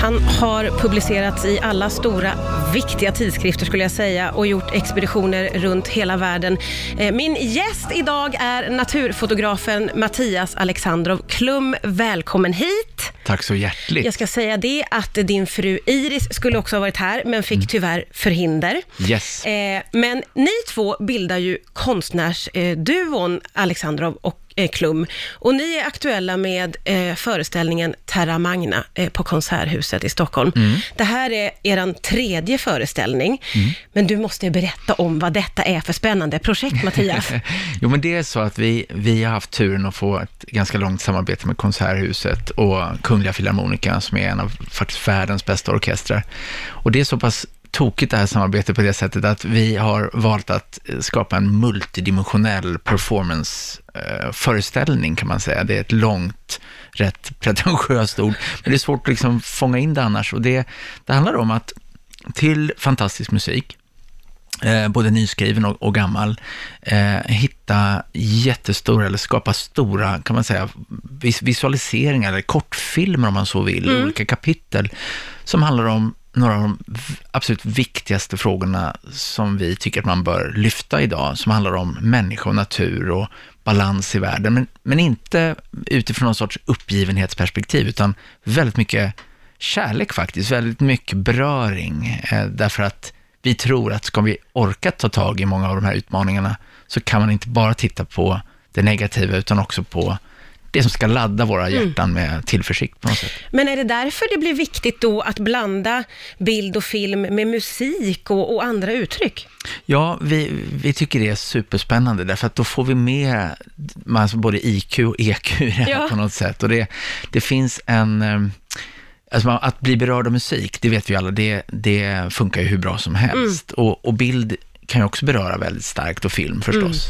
Han har publicerats i alla stora, viktiga tidskrifter skulle jag säga och gjort expeditioner runt hela världen. Eh, Min gäst idag är naturfotografen Mattias Alexandrov Klum. Välkommen hit! Tack så hjärtligt. Jag ska säga det att din fru Iris skulle också ha varit här, men fick tyvärr förhinder. Yes. Eh, men ni två bildar ju konstnärsduon Alexandrov och eh, Klum. Och ni är aktuella med eh, föreställningen Terra Magna eh, på Konserthuset i Stockholm. Det här är er tredje föreställning, men du måste berätta om vad detta är för spännande projekt, Mattias. Jo, men det är så att vi, vi har haft turen att få ett ganska långt samarbete med Konserthuset och Kungliga Filharmonikerna som är en av faktiskt världens bästa orkestrar. Och det är så pass tokigt det här samarbetet på det sättet att vi har valt att skapa en multidimensionell performance-föreställning kan man säga. Det är ett långt, rätt pretentiöst ord, men det är svårt att liksom fånga in det annars. Och det, det handlar om att till fantastisk musik, eh, både nyskriven och, och gammal, eh, hitta jättestora, eller skapa stora, kan man säga, vis visualiseringar, eller kortfilmer om man så vill, olika kapitel, som handlar om några av de absolut viktigaste frågorna som vi tycker att man bör lyfta idag, som handlar om människa och natur och balans i världen, men, men inte utifrån någon sorts uppgivenhetsperspektiv, utan väldigt mycket kärlek faktiskt, väldigt mycket beröring, eh, därför att vi tror att ska vi orka ta tag i många av de här utmaningarna, så kan man inte bara titta på det negativa, utan också på det som ska ladda våra hjärtan med tillförsikt på något sätt. Men är det därför det blir viktigt då att blanda bild och film med musik och, och andra uttryck? Ja, vi, vi tycker det är superspännande, därför att då får vi med alltså både IQ och EQ i det här Ja. på något sätt. Och det, det finns en... eh, Alltså att bli berörd av musik, det vet vi alla, det, det funkar ju hur bra som helst. Och, och bild kan ju också beröra väldigt starkt, och film förstås.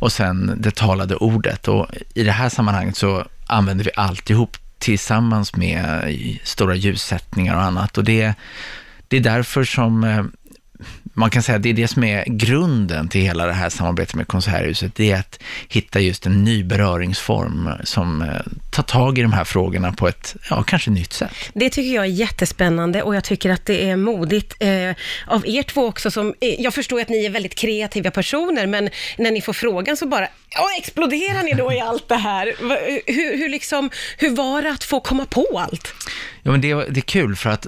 Och sen det talade ordet. Och i det här sammanhanget så använder vi alltihop tillsammans med stora ljussättningar och annat. Och det, det är därför som eh, man kan säga att det är det som är grunden till hela det här samarbetet med Konserthuset, det är att hitta just en ny beröringsform som eh, tar tag i de här frågorna på ett, ja, kanske nytt sätt. Det tycker jag är jättespännande och jag tycker att det är modigt eh, av er två också som, eh, jag förstår att ni är väldigt kreativa personer, men när ni får frågan så bara, ja, exploderar ni då i allt det här? Eh, hur, hur, liksom, hur var det att få komma på allt? Ja, men det, det är kul för att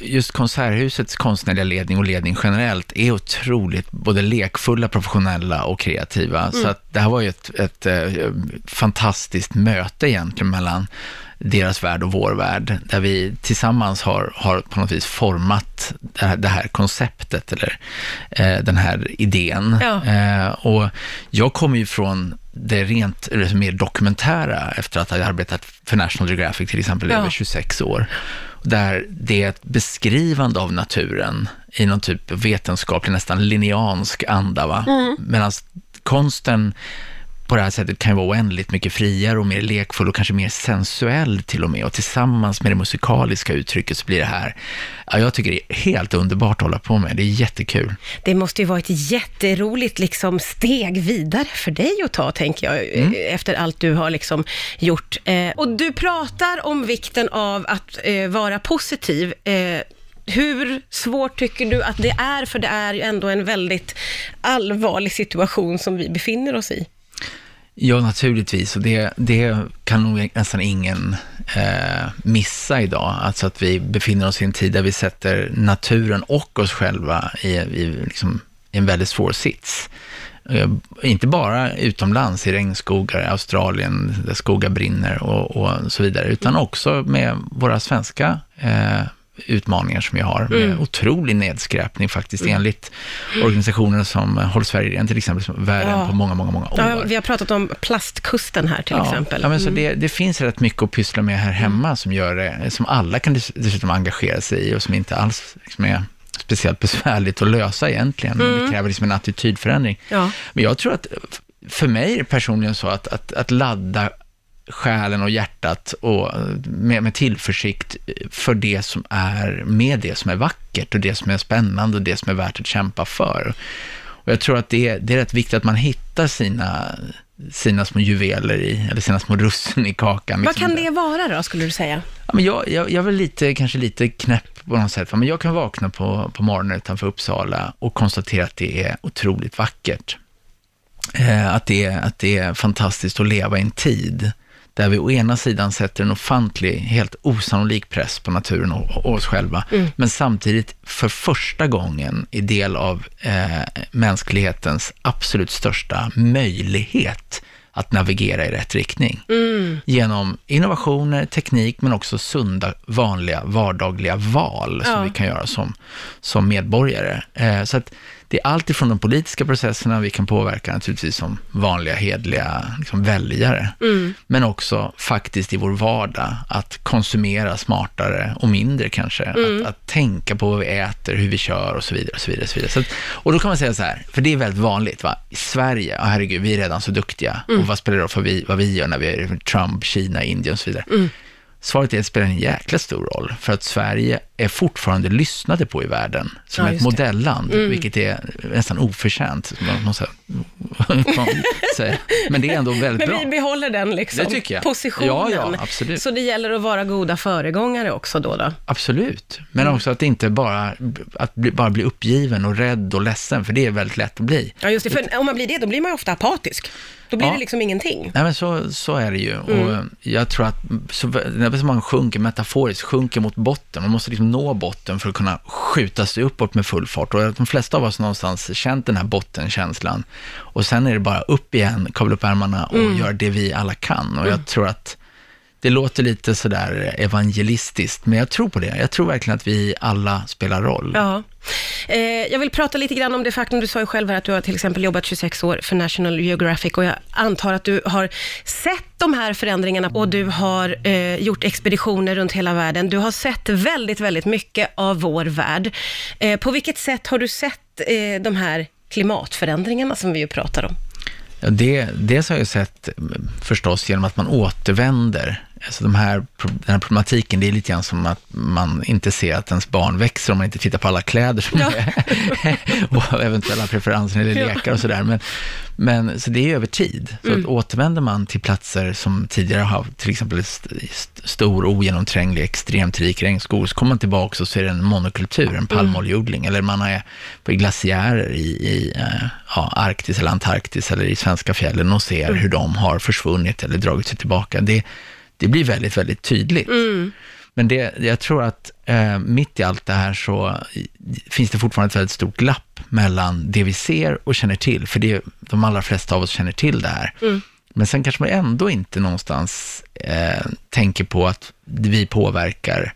just Konserthusets konstnärliga ledning och ledning generellt är otroligt både lekfulla, professionella och kreativa. Så att det här var ju ett, ett eh, fantastiskt möte egentligen mellan deras värld och vår värld, där vi tillsammans har, har på något vis format det här, det här konceptet, eller eh, den här idén. Ja. Eh, och jag kommer ju från det rent, eller mer dokumentära, efter att ha arbetat för National Geographic till exempel i Ja. över 26 år. Där det är ett beskrivande av naturen i någon typ vetenskaplig, nästan linneansk anda. Va? Medan konsten på det här sättet kan ju vara oändligt mycket friare och mer lekfull och kanske mer sensuell till och med. Och tillsammans med det musikaliska uttrycket så blir det här, ja, jag tycker det är helt underbart att hålla på med. Det är jättekul. Det måste ju vara ett jätteroligt liksom, steg vidare för dig att ta, tänker jag, eh, efter allt du har liksom gjort. Eh, och du pratar om vikten av att eh, vara positiv. Eh, hur svårt tycker du att det är? För det är ju ändå en väldigt allvarlig situation som vi befinner oss i. Ja, naturligtvis. Och det, det kan nog nästan ingen eh, missa idag. Alltså att vi befinner oss i en tid där vi sätter naturen och oss själva i, i, liksom, i en väldigt svår sits. Eh, inte bara utomlands i regnskogar i Australien där skogar brinner och, och så vidare, utan också med våra svenska eh, utmaningar som vi har. Med otrolig nedskräpning faktiskt, enligt organisationer som Håll Sverige Rent till exempel, som är värre Ja. på många, många, många år. Ja, vi har pratat om plastkusten här till exempel. Ja, men så Mm. det, det finns rätt mycket att pyssla med här hemma som gör det, som alla kan dess- dessutom engagera sig i och som inte alls liksom är speciellt besvärligt att lösa egentligen. Men det kräver liksom en attitydförändring. Ja. Men jag tror att för mig är det personligen så att, att, att ladda själen och hjärtat och med, med tillförsikt för det som är, med det som är vackert och det som är spännande och det som är värt att kämpa för. Och jag tror att det är, det är rätt viktigt att man hittar sina, sina små juveler i, eller sina små russin i kakan. Vad liksom. kan det vara då, skulle du säga? Ja, men jag, jag, jag är väl lite, kanske lite knäpp på något sätt, men jag kan vakna på, på morgonen utanför Uppsala och konstatera att det är otroligt vackert. Eh, att, det är, att det är fantastiskt att leva i en tid där vi å ena sidan sätter en ofantlig, helt osannolik press på naturen och, oss själva, men samtidigt för första gången är del av eh, mänsklighetens absolut största möjlighet att navigera i rätt riktning. Genom innovationer, teknik, men också sunda, vanliga, vardagliga val som Ja. vi kan göra som, som medborgare. Eh, så att det är allt ifrån de politiska processerna vi kan påverka naturligtvis som vanliga, hedliga liksom väljare, men också faktiskt i vår vardag att konsumera smartare och mindre kanske, att, att tänka på vad vi äter, hur vi kör och så vidare. Och, så vidare, och, så vidare. Så att, och då kan man säga så här, för det är väldigt vanligt, va? i Sverige, oh, herregud, vi är redan så duktiga, och vad spelar det för vi, vad vi gör när vi är Trump, Kina, Indien och så vidare. Svaret är att det spelar en jäkla stor roll, för att Sverige är fortfarande lyssnade på i världen som Ja, ett modelland, vilket är nästan oförtjänt. Men det är ändå väldigt Men bra. vi behåller den liksom, positionen. Ja, ja, absolut. Så det gäller att vara goda föregångare också då? då? Absolut, men också att inte bara, att bli, bara bli uppgiven och rädd och ledsen, för det är väldigt lätt att bli. Ja, just det. För om man blir det, då blir man ju ofta apatisk. Då blir Ja. det liksom ingenting. Nej men så, så är det ju. Och jag tror att så, när man sjunker metaforiskt, sjunker mot botten, man måste liksom nå botten för att kunna skjuta sig uppåt med full fart. Och de flesta av oss någonstans känt den här bottenkänslan. Och sen är det bara upp igen, kavla upp ärmarna och göra det vi alla kan. Och jag tror att det låter lite sådär evangelistiskt, men jag tror på det. Jag tror verkligen att vi alla spelar roll. Ja. Eh, jag vill prata lite grann om det faktum, du sa ju själv här att du har till exempel jobbat 26 år för National Geographic och jag antar att du har sett de här förändringarna och du har eh, gjort expeditioner runt hela världen. Du har sett väldigt, väldigt mycket av vår värld. Eh, på vilket sätt har du sett eh, de här klimatförändringarna som vi ju pratar om? Ja, det, dels har jag sett mm, förstås genom att man återvänder. Alltså de här, den här problematiken, det är lite grann som att man inte ser att ens barn växer om man inte tittar på alla kläder som Ja. är och eventuella preferenser eller lekar och sådär. Men, men, så det är över tid. Så att återvänder man till platser som tidigare har till exempel st- st- stor, ogenomtränglig, extremt rik regnskog, så kommer man tillbaka och så är det en monokultur, en palmoljeodling, eller man är på glaciärer i, i eh, ja, Arktis eller Antarktis eller i svenska fjällen och ser hur de har försvunnit eller dragit sig tillbaka. Det, det blir väldigt, väldigt tydligt. Men det, jag tror att eh, mitt i allt det här så finns det fortfarande ett väldigt stort glapp mellan det vi ser och känner till, för det, de allra flesta av oss känner till det här. Men sen kanske man ändå inte någonstans eh, tänker på att vi påverkar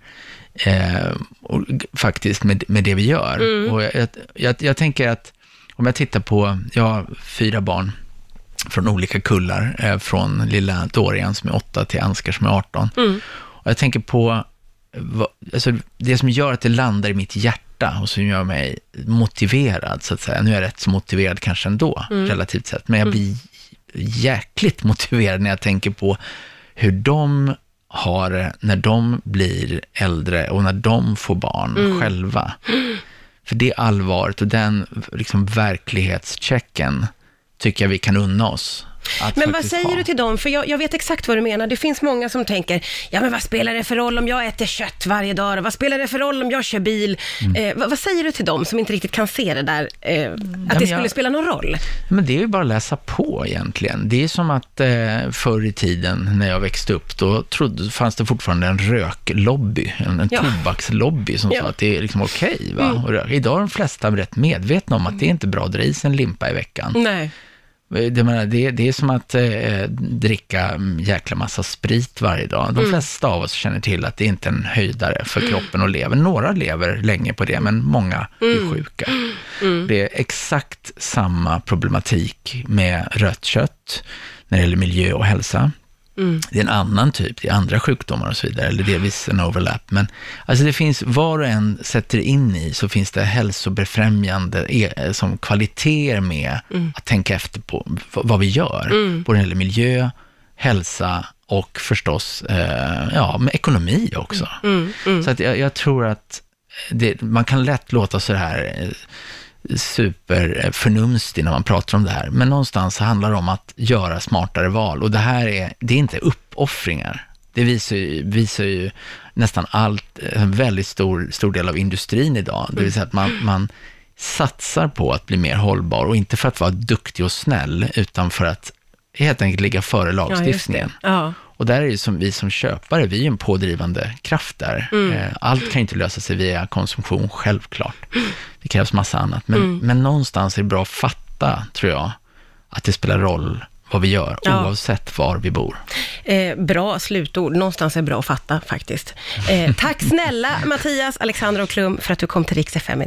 eh, och, faktiskt med, med det vi gör. Och jag, jag, jag, jag tänker att om jag tittar på, jag har fyra barn, från olika kullar, eh, från lilla Dorian som är 8 till Ansgar som är 18. Och jag tänker på vad, alltså, det som gör att det landar i mitt hjärta och som gör mig motiverad, så att säga. Nu är jag rätt så motiverad kanske ändå, relativt sett, men jag blir jäkligt motiverad när jag tänker på hur de har det när de blir äldre och när de får barn själva. För det allvaret och den liksom, verklighetschecken tycker jag vi kan unna oss. Men vad säger ha. du till dem? För jag, jag vet exakt vad du menar. Det finns många som tänker, ja men vad spelar det för roll om jag äter kött varje dag? Vad spelar det för roll om jag kör bil? Mm. Eh, vad, vad säger du till dem som inte riktigt kan se det där, eh, att men det skulle jag- spela någon roll? Men det är ju bara att läsa på egentligen. Det är som att eh, förr i tiden när jag växte upp, då trodde, fanns det fortfarande en röklobby, en, en Ja. tobakslobby som Ja. sa att det är liksom okej. va? Och röka. Idag är de flesta rätt medvetna om att det är inte bra att dra i sig en limpa i veckan. Nej. Det, menar, det, det är som att eh, dricka en jäkla massa sprit varje dag. De flesta av oss känner till att det inte är en höjdare för kroppen att leva. Några lever länge på det, men många blir sjuka. Det är exakt samma problematik med rött kött när det gäller miljö och hälsa. Det är en annan typ, det är andra sjukdomar och så vidare, eller delvis en overlap. Men alltså det finns, var och en sätter in i, så finns det hälsobefrämjande e- som kvaliteter med att tänka efter på vad vi gör. Både när det gäller miljö, hälsa och förstås, eh, ja, med ekonomi också. Så att jag, jag tror att det, man kan lätt låta så här eh, superförnumstig när man pratar om det här, men någonstans handlar det om att göra smartare val. Och det här är, det är inte uppoffringar. Det visar ju, visar ju nästan allt, en väldigt stor, stor del av industrin idag. Det vill säga att man, man satsar på att bli mer hållbar och inte för att vara duktig och snäll, utan för att helt enkelt ligga före lagstiftningen. Ja. Och där är det som vi som köpare, vi är en pådrivande kraft där. Mm. Eh, Allt kan inte lösa sig via konsumtion, självklart. Det krävs massa annat. Men, Mm. men någonstans är det bra att fatta, tror jag, att det spelar roll vad vi gör, Ja. oavsett var vi bor. Eh, bra slutord, någonstans är bra att fatta faktiskt. Eh, tack snälla Mattias, Alexandra och Klum för att du kom till Rix FM